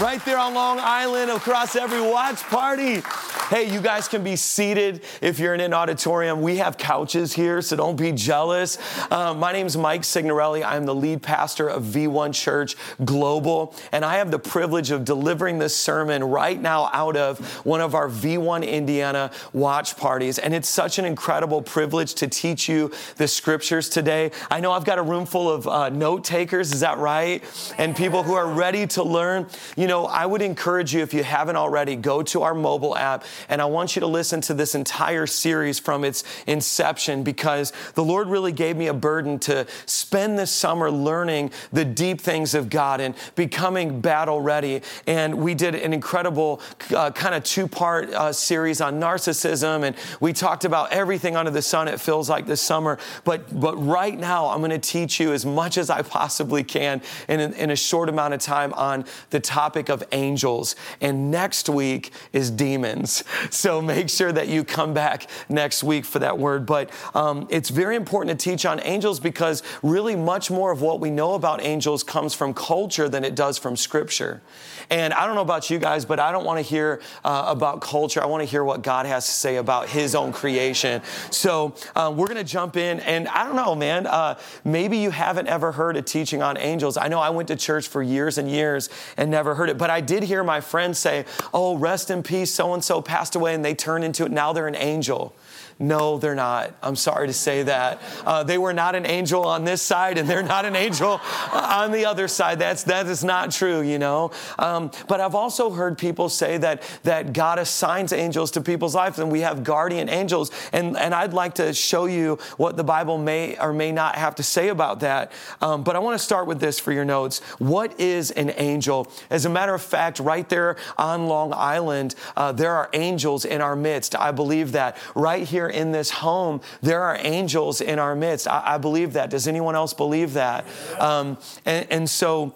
right there on Long Island across every watch party. Hey, you guys can be seated if you're in an auditorium. We have couches here, so don't be jealous. Um, my name is Mike Signorelli. I'm the lead pastor of V1 Church Global, and I have the privilege of delivering this sermon right now out of one of our V1 Indiana watch parties. And it's such an incredible privilege to teach you the scriptures today. I know I've got a room full of uh, note takers, is that right? And people who are ready to learn. You know, I would encourage you, if you haven't already, go to our mobile app and I want you to listen to this entire series from its inception because the Lord really gave me a burden to spend this summer learning the deep things of God and becoming battle ready. And we did an incredible uh, kind of two part uh, series on narcissism, and we talked about everything under the sun, it feels like this summer. But, but right now, I'm going to teach you as much as I possibly can in, in a short amount of time on the topic of angels. And next week is demons. So make sure that you come back next week for that word. But um, it's very important to teach on angels because really much more of what we know about angels comes from culture than it does from scripture. And I don't know about you guys, but I don't want to hear uh, about culture. I want to hear what God has to say about His own creation. So uh, we're going to jump in. And I don't know, man, uh, maybe you haven't ever heard a teaching on angels. I know I went to church for years and years and never heard it, but I did hear my friends say, Oh, rest in peace, so and so passed away, and they turn into it. Now they're an angel. No, they're not. I'm sorry to say that. Uh, they were not an angel on this side, and they're not an angel on the other side. That's that is not true, you know. Um, but I've also heard people say that that God assigns angels to people's lives, and we have guardian angels. And and I'd like to show you what the Bible may or may not have to say about that. Um, but I want to start with this for your notes. What is an angel? As a matter of fact, right there on Long Island, uh, there are angels in our midst. I believe that right here in this home, there are angels in our midst. I, I believe that. Does anyone else believe that? Um, and, and so,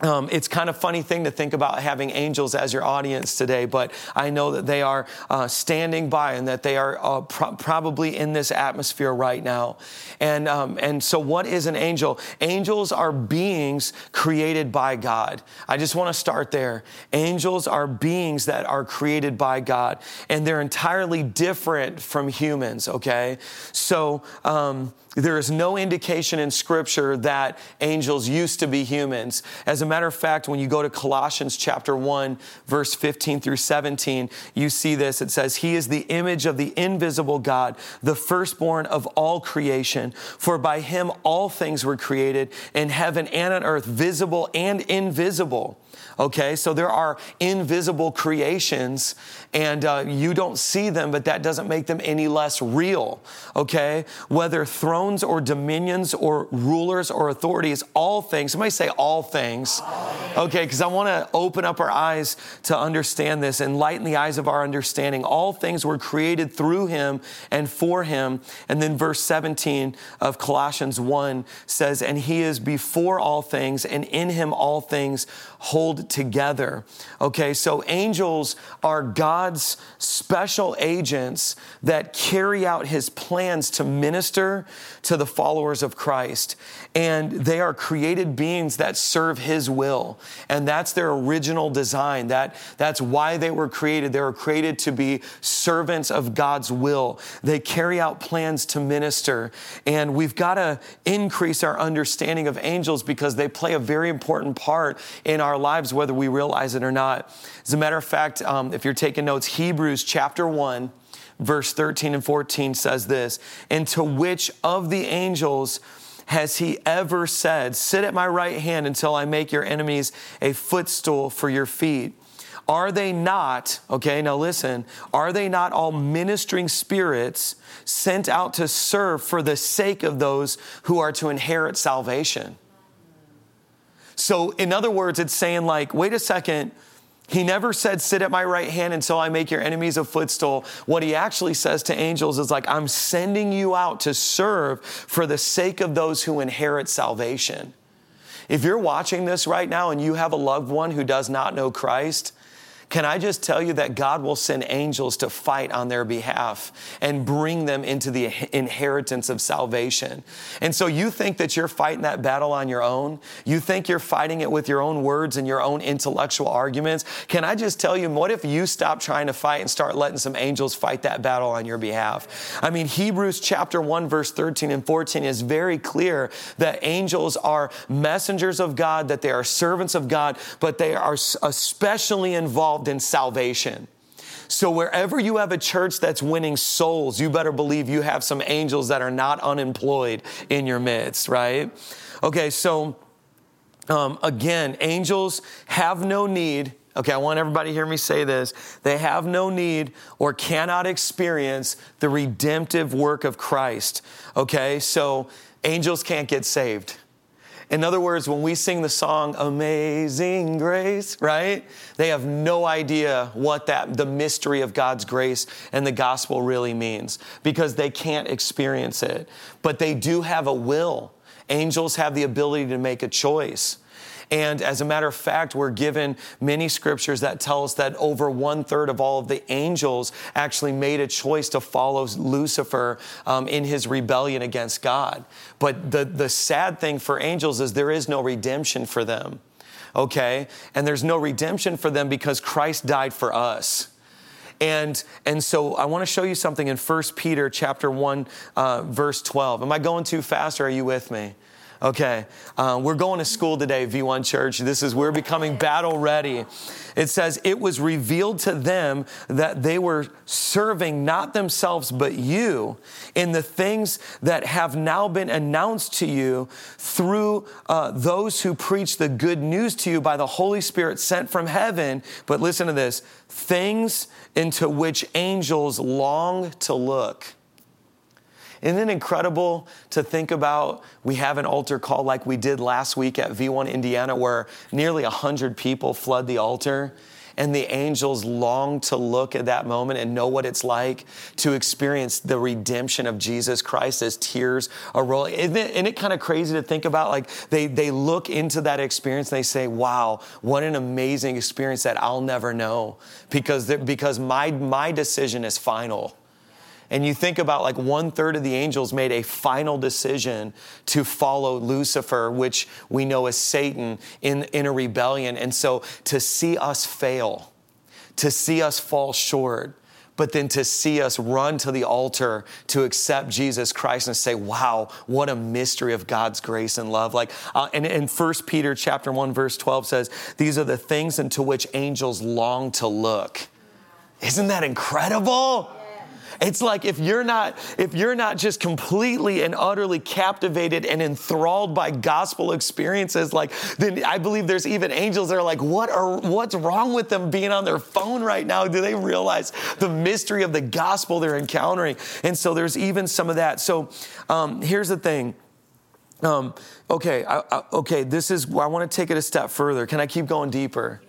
um, it's kind of funny thing to think about having angels as your audience today, but I know that they are uh, standing by and that they are uh, pro- probably in this atmosphere right now. And um, and so, what is an angel? Angels are beings created by God. I just want to start there. Angels are beings that are created by God, and they're entirely different from humans. Okay, so. Um, there is no indication in Scripture that angels used to be humans. As a matter of fact, when you go to Colossians chapter 1, verse 15 through 17, you see this. It says, He is the image of the invisible God, the firstborn of all creation. For by Him all things were created in heaven and on earth, visible and invisible Okay, so there are invisible creations and uh, you don't see them, but that doesn't make them any less real. Okay, whether thrones or dominions or rulers or authorities, all things. Somebody say all things. Okay, because I want to open up our eyes to understand this, enlighten the eyes of our understanding. All things were created through him and for him. And then verse 17 of Colossians 1 says, And he is before all things, and in him all things hold together. Okay, so angels are God's special agents that carry out his plans to minister to the followers of Christ. And they are created beings that serve his will. And that's their original design. That, that's why they were created. They were created to be servants of God's will. They carry out plans to minister. And we've got to increase our understanding of angels because they play a very important part in our lives, whether we realize it or not. As a matter of fact, um, if you're taking notes, Hebrews chapter 1, verse 13 and 14 says this And to which of the angels has he ever said, Sit at my right hand until I make your enemies a footstool for your feet? Are they not, okay, now listen, are they not all ministering spirits sent out to serve for the sake of those who are to inherit salvation? So, in other words, it's saying, like, wait a second, he never said, Sit at my right hand until I make your enemies a footstool. What he actually says to angels is like, I'm sending you out to serve for the sake of those who inherit salvation. If you're watching this right now and you have a loved one who does not know Christ, can I just tell you that God will send angels to fight on their behalf and bring them into the inheritance of salvation? And so you think that you're fighting that battle on your own? You think you're fighting it with your own words and your own intellectual arguments? Can I just tell you, what if you stop trying to fight and start letting some angels fight that battle on your behalf? I mean, Hebrews chapter 1, verse 13 and 14 is very clear that angels are messengers of God, that they are servants of God, but they are especially involved involved in salvation. So, wherever you have a church that's winning souls, you better believe you have some angels that are not unemployed in your midst, right? Okay, so um, again, angels have no need. Okay, I want everybody to hear me say this. They have no need or cannot experience the redemptive work of Christ. Okay, so angels can't get saved. In other words, when we sing the song Amazing Grace, right? They have no idea what that, the mystery of God's grace and the gospel really means because they can't experience it. But they do have a will. Angels have the ability to make a choice. And as a matter of fact, we're given many scriptures that tell us that over one third of all of the angels actually made a choice to follow Lucifer um, in his rebellion against God. But the, the sad thing for angels is there is no redemption for them. Okay? And there's no redemption for them because Christ died for us. And, and so I want to show you something in 1 Peter chapter 1, uh, verse 12. Am I going too fast or are you with me? Okay, uh, we're going to school today, V1 Church. This is, we're becoming battle ready. It says, It was revealed to them that they were serving not themselves, but you in the things that have now been announced to you through uh, those who preach the good news to you by the Holy Spirit sent from heaven. But listen to this things into which angels long to look. Isn't it incredible to think about? We have an altar call like we did last week at V1 Indiana, where nearly 100 people flood the altar. And the angels long to look at that moment and know what it's like to experience the redemption of Jesus Christ as tears are rolling. Isn't it, isn't it kind of crazy to think about? Like they, they look into that experience and they say, wow, what an amazing experience that I'll never know because, because my, my decision is final and you think about like one third of the angels made a final decision to follow Lucifer, which we know as Satan, in, in a rebellion. And so to see us fail, to see us fall short, but then to see us run to the altar to accept Jesus Christ and say, wow, what a mystery of God's grace and love. Like, uh, and in 1 Peter chapter 1, verse 12 says, these are the things into which angels long to look. Isn't that incredible? It's like if you're not if you're not just completely and utterly captivated and enthralled by gospel experiences, like then I believe there's even angels that are like, what are what's wrong with them being on their phone right now? Do they realize the mystery of the gospel they're encountering? And so there's even some of that. So um, here's the thing. Um, okay, I, I, okay. This is. I want to take it a step further. Can I keep going deeper?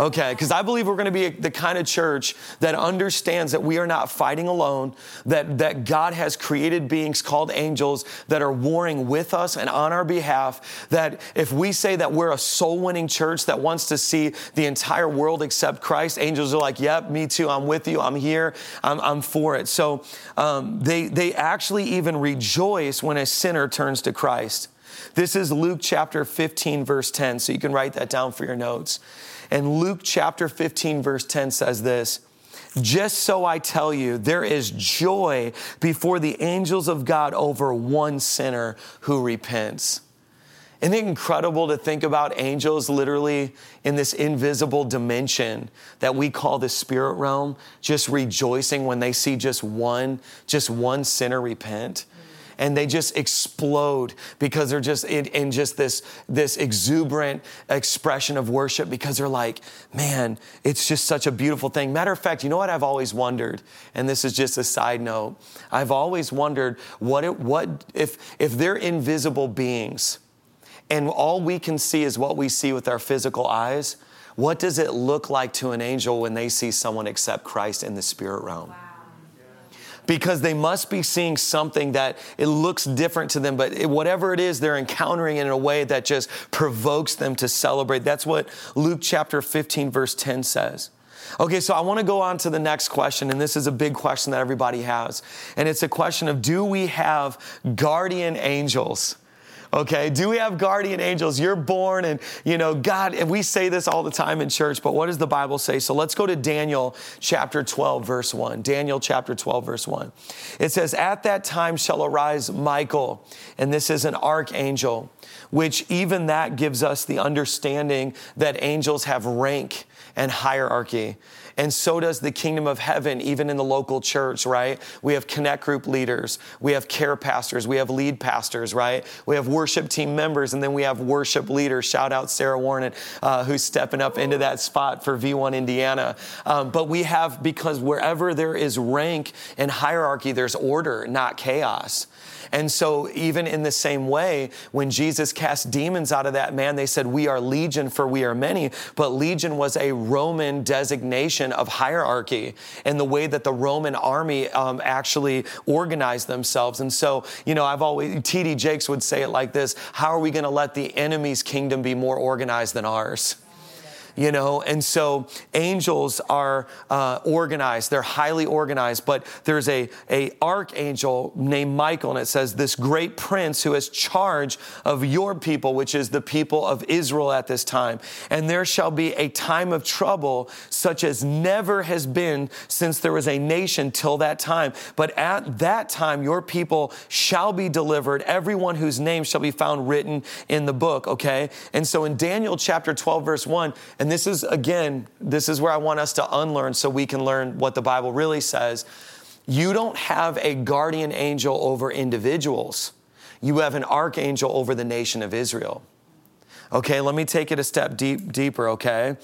Okay, because I believe we're going to be the kind of church that understands that we are not fighting alone, that, that God has created beings called angels that are warring with us and on our behalf. That if we say that we're a soul winning church that wants to see the entire world accept Christ, angels are like, yep, me too, I'm with you, I'm here, I'm, I'm for it. So um, they, they actually even rejoice when a sinner turns to Christ. This is Luke chapter 15, verse 10, so you can write that down for your notes. And Luke chapter 15, verse 10 says this. Just so I tell you, there is joy before the angels of God over one sinner who repents. Isn't it incredible to think about angels literally in this invisible dimension that we call the spirit realm, just rejoicing when they see just one, just one sinner repent? And they just explode because they're just in, in just this, this exuberant expression of worship because they're like, man, it's just such a beautiful thing. Matter of fact, you know what I've always wondered, and this is just a side note. I've always wondered what it, what if if they're invisible beings, and all we can see is what we see with our physical eyes. What does it look like to an angel when they see someone accept Christ in the spirit realm? Wow because they must be seeing something that it looks different to them, but it, whatever it is, they're encountering it in a way that just provokes them to celebrate. That's what Luke chapter 15, verse 10 says. Okay, so I want to go on to the next question, and this is a big question that everybody has. And it's a question of do we have guardian angels? Okay, do we have guardian angels? You're born, and you know, God, and we say this all the time in church, but what does the Bible say? So let's go to Daniel chapter 12, verse 1. Daniel chapter 12, verse 1. It says, At that time shall arise Michael, and this is an archangel, which even that gives us the understanding that angels have rank and hierarchy. And so does the kingdom of heaven, even in the local church, right? We have connect group leaders, we have care pastors, we have lead pastors, right? We have worship team members, and then we have worship leaders. Shout out Sarah Warren, uh, who's stepping up into that spot for V1 Indiana. Um, but we have, because wherever there is rank and hierarchy, there's order, not chaos. And so, even in the same way, when Jesus cast demons out of that man, they said, We are legion, for we are many. But legion was a Roman designation of hierarchy and the way that the Roman army um, actually organized themselves. And so, you know, I've always, T.D. Jakes would say it like this How are we going to let the enemy's kingdom be more organized than ours? You know? And so angels are uh, organized. They're highly organized but there's a, a archangel named michael and it says this great prince who has charge of your people which is the people of israel at this time. And there shall be a time of trouble such as never has been since there was a nation till that time. But at that time your people shall be delivered. Everyone whose name shall be found written in the book okay? And so in daniel chapter 12 verse 1 and this is, again, this is where I want us to unlearn so we can learn what the Bible really says. You don't have a guardian angel over individuals, you have an archangel over the nation of Israel. Okay, let me take it a step deep, deeper, okay?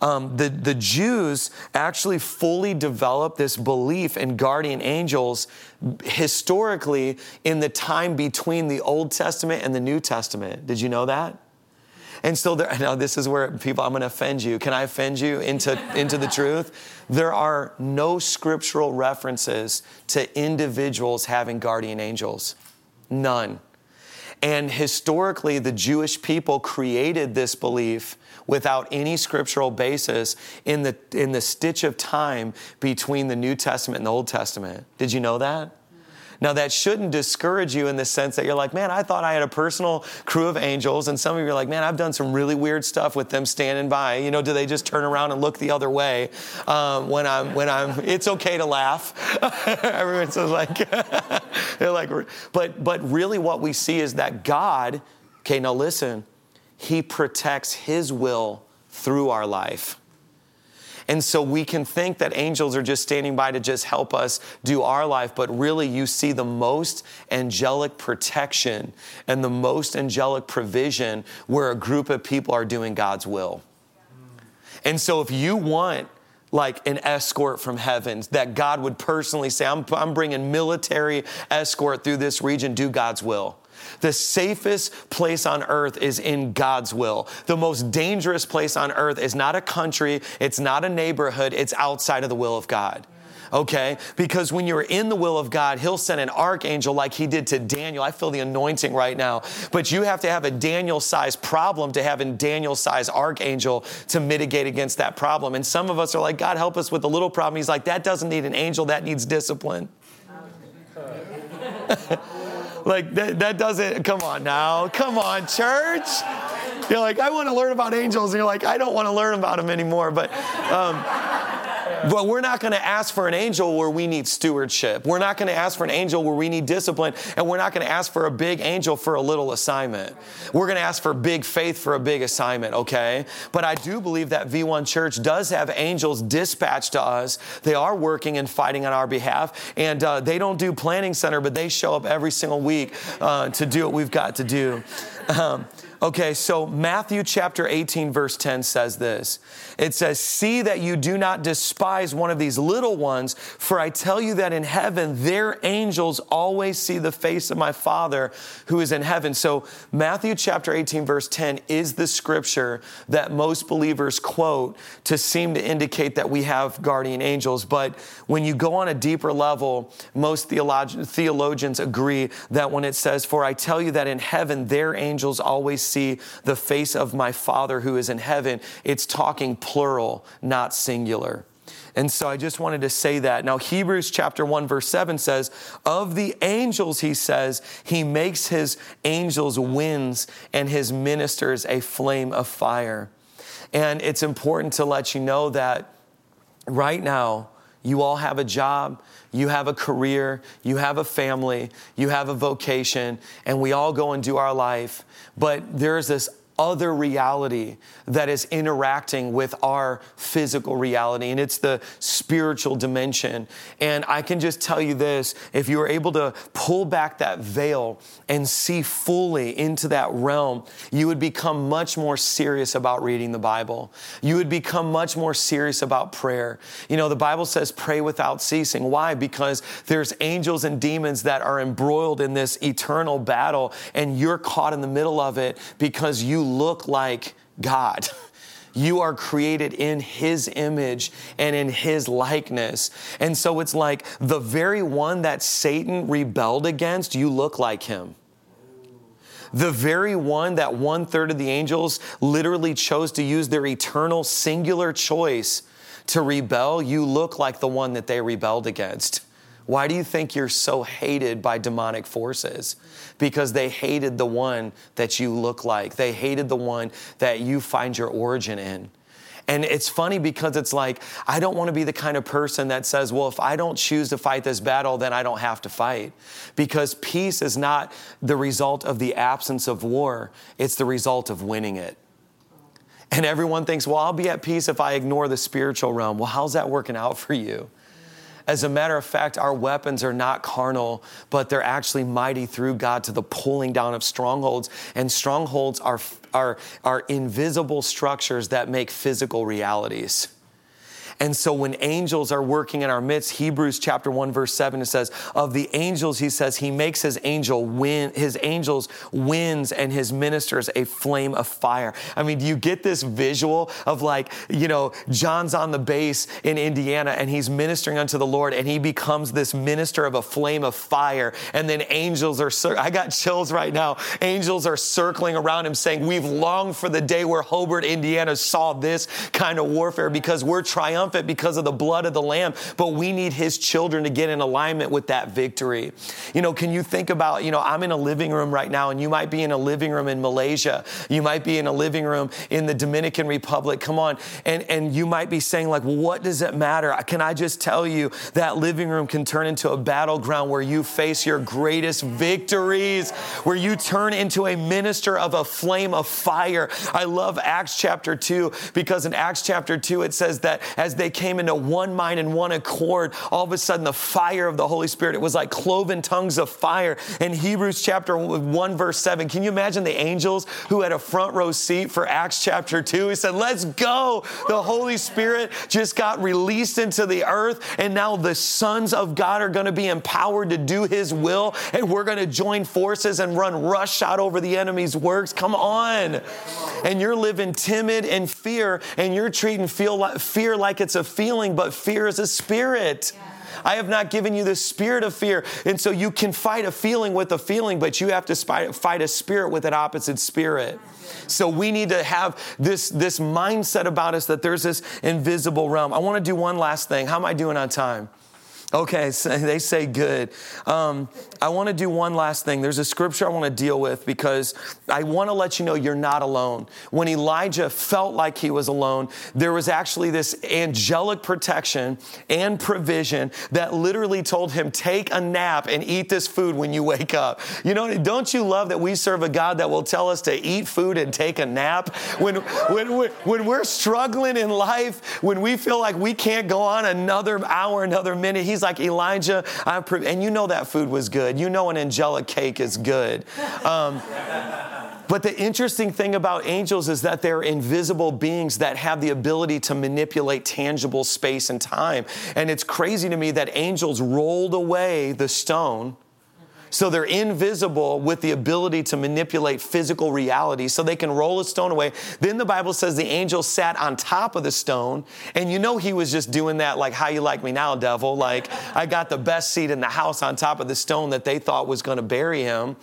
Um, the, the Jews actually fully developed this belief in guardian angels historically in the time between the Old Testament and the New Testament. Did you know that? And so there, now this is where people, I'm going to offend you. Can I offend you into, into the truth? There are no scriptural references to individuals having guardian angels. None. And historically, the Jewish people created this belief without any scriptural basis in the, in the stitch of time between the New Testament and the Old Testament. Did you know that? Now, that shouldn't discourage you in the sense that you're like, man, I thought I had a personal crew of angels. And some of you are like, man, I've done some really weird stuff with them standing by. You know, do they just turn around and look the other way um, when I'm, when I'm, it's okay to laugh. Everyone's like, they're like, but, but really what we see is that God, okay, now listen, He protects His will through our life. And so we can think that angels are just standing by to just help us do our life, but really you see the most angelic protection and the most angelic provision where a group of people are doing God's will. And so if you want like an escort from heaven that God would personally say, I'm, I'm bringing military escort through this region, do God's will. The safest place on earth is in God's will. The most dangerous place on earth is not a country, it's not a neighborhood, it's outside of the will of God okay? Because when you're in the will of God, He'll send an archangel like He did to Daniel. I feel the anointing right now. But you have to have a Daniel sized problem to have a Daniel sized archangel to mitigate against that problem. And some of us are like, God, help us with the little problem. He's like, that doesn't need an angel, that needs discipline. Like, that, that doesn't, come on now. Come on, church. You're like, I want to learn about angels. And you're like, I don't want to learn about them anymore. But, um, but we're not going to ask for an angel where we need stewardship. We're not going to ask for an angel where we need discipline. And we're not going to ask for a big angel for a little assignment. We're going to ask for big faith for a big assignment, okay? But I do believe that V1 Church does have angels dispatched to us. They are working and fighting on our behalf. And uh, they don't do planning center, but they show up every single week uh, to do what we've got to do. Um, Okay, so Matthew chapter 18, verse 10 says this. It says, See that you do not despise one of these little ones, for I tell you that in heaven their angels always see the face of my Father who is in heaven. So, Matthew chapter 18, verse 10 is the scripture that most believers quote to seem to indicate that we have guardian angels. But when you go on a deeper level, most theolog- theologians agree that when it says, For I tell you that in heaven their angels always see the face of my Father who is in heaven, it's talking plural, not singular. And so I just wanted to say that. Now, Hebrews chapter 1, verse 7 says, Of the angels, he says, he makes his angels winds and his ministers a flame of fire. And it's important to let you know that right now, you all have a job, you have a career, you have a family, you have a vocation, and we all go and do our life. But there's this other reality that is interacting with our physical reality, and it's the spiritual dimension. And I can just tell you this if you are able to pull back that veil and see fully into that realm, you would become much more serious about reading the Bible. You would become much more serious about prayer. You know, the Bible says pray without ceasing. Why? Because there's angels and demons that are embroiled in this eternal battle, and you're caught in the middle of it because you look like God. You are created in His image and in His likeness. And so it's like the very one that Satan rebelled against, you look like Him. The very one that one third of the angels literally chose to use their eternal singular choice to rebel, you look like the one that they rebelled against. Why do you think you're so hated by demonic forces? Because they hated the one that you look like. They hated the one that you find your origin in. And it's funny because it's like, I don't want to be the kind of person that says, well, if I don't choose to fight this battle, then I don't have to fight. Because peace is not the result of the absence of war, it's the result of winning it. And everyone thinks, well, I'll be at peace if I ignore the spiritual realm. Well, how's that working out for you? As a matter of fact, our weapons are not carnal, but they're actually mighty through God to the pulling down of strongholds. And strongholds are, are, are invisible structures that make physical realities. And so when angels are working in our midst, Hebrews chapter 1 verse 7 it says, of the angels he says he makes his angel win his angels winds and his ministers a flame of fire. I mean, do you get this visual of like, you know, John's on the base in Indiana and he's ministering unto the Lord and he becomes this minister of a flame of fire and then angels are cir- I got chills right now. Angels are circling around him saying, "We've longed for the day where Hobart, Indiana saw this kind of warfare because we're triumphant triumphant because of the blood of the Lamb, but we need His children to get in alignment with that victory. You know, can you think about, you know, I'm in a living room right now, and you might be in a living room in Malaysia. You might be in a living room in the Dominican Republic. Come on. And, and you might be saying, like, well, what does it matter? Can I just tell you that living room can turn into a battleground where you face your greatest victories, where you turn into a minister of a flame of fire. I love Acts chapter 2 because in Acts chapter 2 it says that as as they came into one mind and one accord, all of a sudden the fire of the Holy Spirit, it was like cloven tongues of fire. In Hebrews chapter 1, verse 7, can you imagine the angels who had a front row seat for Acts chapter 2? He said, Let's go. The Holy Spirit just got released into the earth, and now the sons of God are going to be empowered to do His will, and we're going to join forces and run rush out over the enemy's works. Come on. And you're living timid and fear, and you're treating feel like, fear like it's a feeling, but fear is a spirit. Yeah. I have not given you the spirit of fear. And so you can fight a feeling with a feeling, but you have to fight a spirit with an opposite spirit. So we need to have this, this mindset about us that there's this invisible realm. I want to do one last thing. How am I doing on time? Okay, so they say good. Um, I want to do one last thing. There's a scripture I want to deal with because I want to let you know you're not alone. When Elijah felt like he was alone, there was actually this angelic protection and provision that literally told him, take a nap and eat this food when you wake up. You know, don't you love that we serve a God that will tell us to eat food and take a nap? When, when, we're, when we're struggling in life, when we feel like we can't go on another hour, another minute, He's like, Elijah, I and you know that food was good. You know an angelic cake is good. Um, but the interesting thing about angels is that they're invisible beings that have the ability to manipulate tangible space and time. And it's crazy to me that angels rolled away the stone So they're invisible with the ability to manipulate physical reality so they can roll a stone away. Then the Bible says the angel sat on top of the stone. And you know he was just doing that like, how you like me now, devil? Like, I got the best seat in the house on top of the stone that they thought was going to bury him.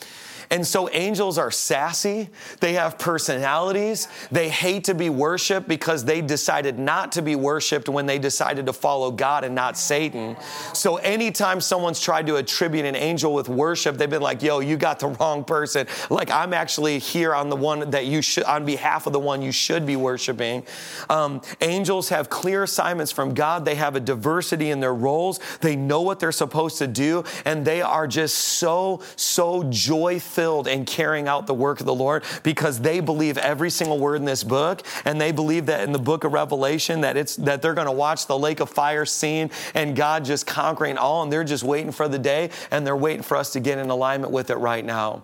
And so angels are sassy, they have personalities, they hate to be worshiped because they decided not to be worshiped when they decided to follow God and not Satan. So anytime someone's tried to attribute an angel with worship, they've been like, yo, you got the wrong person. Like, I'm actually here on the one that you should, on behalf of the one you should be worshiping. Um, angels have clear assignments from God, they have a diversity in their roles, they know what they're supposed to do, and they are just so, so joy filled fulfilled in carrying out the work of the Lord because they believe every single word in this book and they believe that in the book of Revelation that it's that they're going to watch the lake of fire scene and God just conquering all and they're just waiting for the day and they're waiting for us to get in alignment with it right now.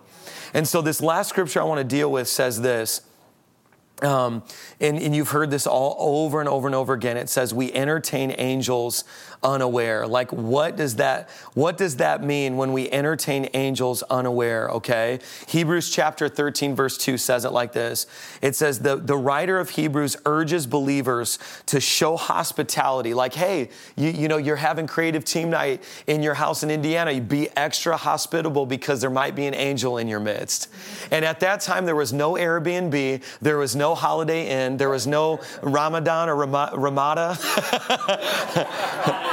And so this last scripture I want to deal with says this. Um, and, and, you've heard this all over and over and over again. It says we entertain angels unaware. Like what does that what does that mean when we entertain angels unaware, okay? Hebrews chapter 13 verse 2 says it like this. It says the the writer of Hebrews urges believers to show hospitality. Like, hey, you, you know, you're having creative team night in your house in Indiana. You be extra hospitable because there might be an angel in your midst. And at that time there was no Airbnb, there was no Holiday Inn, there was no Ramadan or Ramada.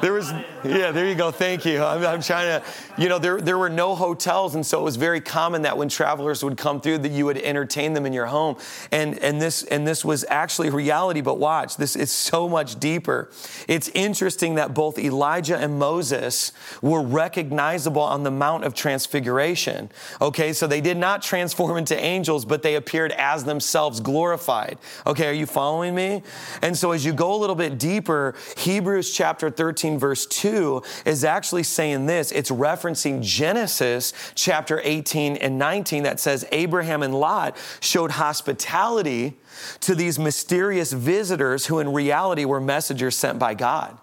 there was, yeah, there you go. Thank you. I'm, I'm, trying to, you know, there, there were no hotels. And so it was very common that when travelers would come through that you would entertain them in your home. And, and this, and this was actually reality, but watch, this is so much deeper. It's interesting that both Elijah and Moses were recognizable on the Mount of Transfiguration. Okay. So they did not transform into angels, but they appeared as themselves glorified. Okay. Are you following me? And so as you go a little bit deeper, Hebrews chapter 13, verse 2 is actually saying this. It's referencing Genesis chapter 18 and 19 that says Abraham and Lot showed hospitality to these mysterious visitors who in reality were messengers sent by God.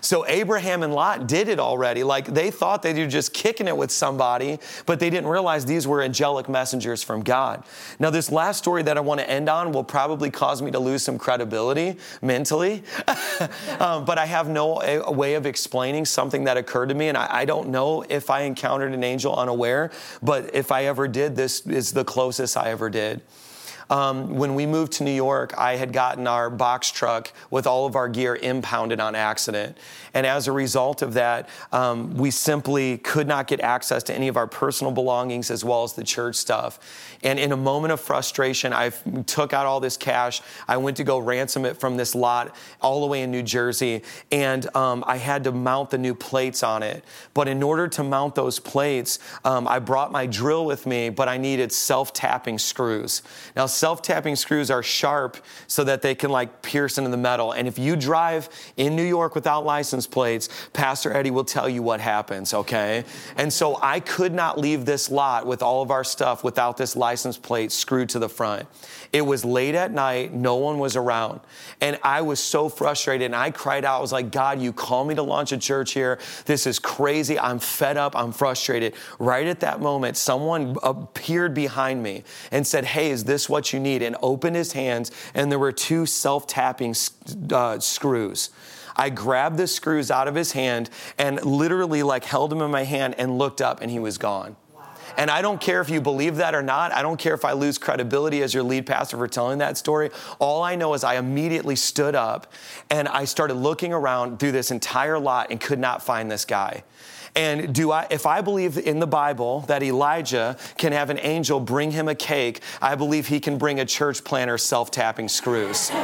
So Abraham and Lot did it already. Like they thought they were just kicking it with somebody, but they didn't realize these were angelic messengers from God. Now, this last story that I want to end on will probably cause me to lose some credibility mentally, um, but I have no a, way of explaining something that occurred to me, and I, I don't know if I encountered an angel unaware, but if I ever did, this is the closest I ever did. Um, when we moved to New York, I had gotten our box truck with all of our gear impounded on accident. And as a result of that, um, we simply could not get access to any of our personal belongings as well as the church stuff. And in a moment of frustration, I took out all this cash. I went to go ransom it from this lot all the way in New Jersey. And um, I had to mount the new plates on it. But in order to mount those plates, um, I brought my drill with me, but I needed self tapping screws. Now, self tapping screws are sharp so that they can like pierce into the metal. And if you drive in New York without license plates, Pastor Eddie will tell you what happens, okay? And so I could not leave this lot with all of our stuff without this license plate screwed to the front. It was late at night, no one was around. And I was so frustrated and I cried out, I was like, God, you call me to launch a church here. This is crazy. I'm fed up. I'm frustrated. Right at that moment, someone appeared behind me and said, Hey, is this what you need? And opened his hands, and there were two self tapping uh, screws. I grabbed the screws out of his hand and literally like held him in my hand and looked up and he was gone. And I don't care if you believe that or not. I don't care if I lose credibility as your lead pastor for telling that story. All I know is I immediately stood up and I started looking around through this entire lot and could not find this guy. And do I, if I believe in the Bible that Elijah can have an angel bring him a cake, I believe he can bring a church planter self tapping screws.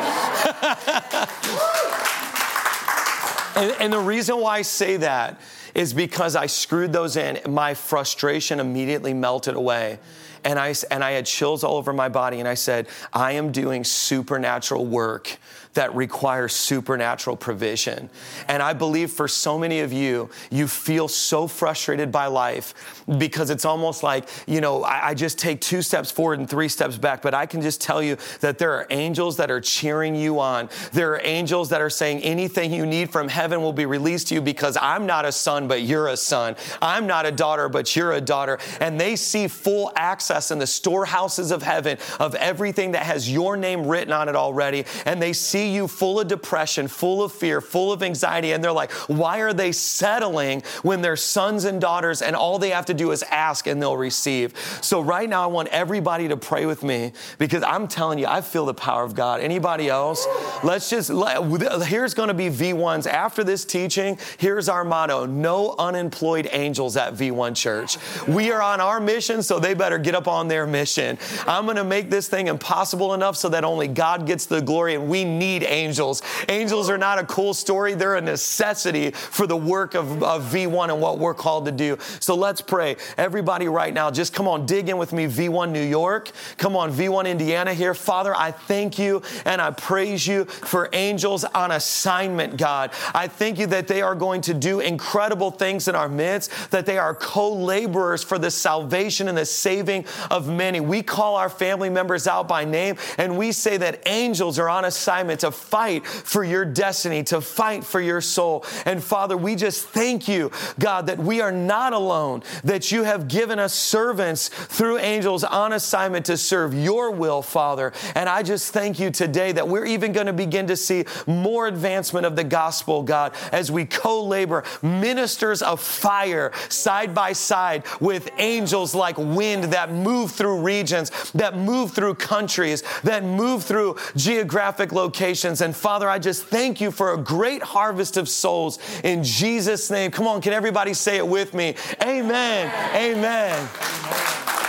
and, and the reason why I say that is because I screwed those in. My frustration immediately melted away. And I, and I had chills all over my body. And I said, I am doing supernatural work that requires supernatural provision. And I believe for so many of you, you feel so frustrated by life because it's almost like, you know, I, I, just take two steps forward and three steps back. But I can just tell you that there are angels that are cheering you on. There are angels that are saying anything you need from heaven will be released to you because I'm not a son son, but you're a son. I'm not a daughter, but you're a daughter. And they see full access in the storehouses of heaven of everything that has your name written on it already. And they see you full of depression, full of fear, full of anxiety. And they're like, why are they settling when they're sons and daughters and all they have to do is ask and they'll receive? So right now, I want everybody to pray with me because I'm telling you, I feel the power of God. Anybody else? Let's just, here's going to be V1s. After this teaching, here's our motto no unemployed angels at V1 Church. We are on our mission, so they better get up on their mission. I'm going to make this thing impossible enough so that only God gets the glory, and we need angels. Angels are not a cool story, they're a necessity for the work of, of V1 and what we're called to do. So let's pray. Everybody, right now, just come on, dig in with me, V1 New York. Come on, V1 Indiana here. Father, I thank you and I praise you for angels on assignment, God. I thank you that they are going to do incredible things in our midst, that they are co laborers for the salvation and the saving of many. We call our family members out by name and we say that angels are on assignment to fight for your destiny, to fight for your soul. And Father, we just thank you, God, that we are not alone, that you have given us servants through angels on assignment to serve your will, Father. And I just thank you today that we're even going to begin to see more advancement of the gospel, God, as we co labor, ministers of fire side by side with angels like wind that move through regions, that move through countries, that move through geographic locations. And Father, I just thank you for a great harvest of souls in Jesus' name. Come on, can everybody say it with me? Amen. Amen. Amen.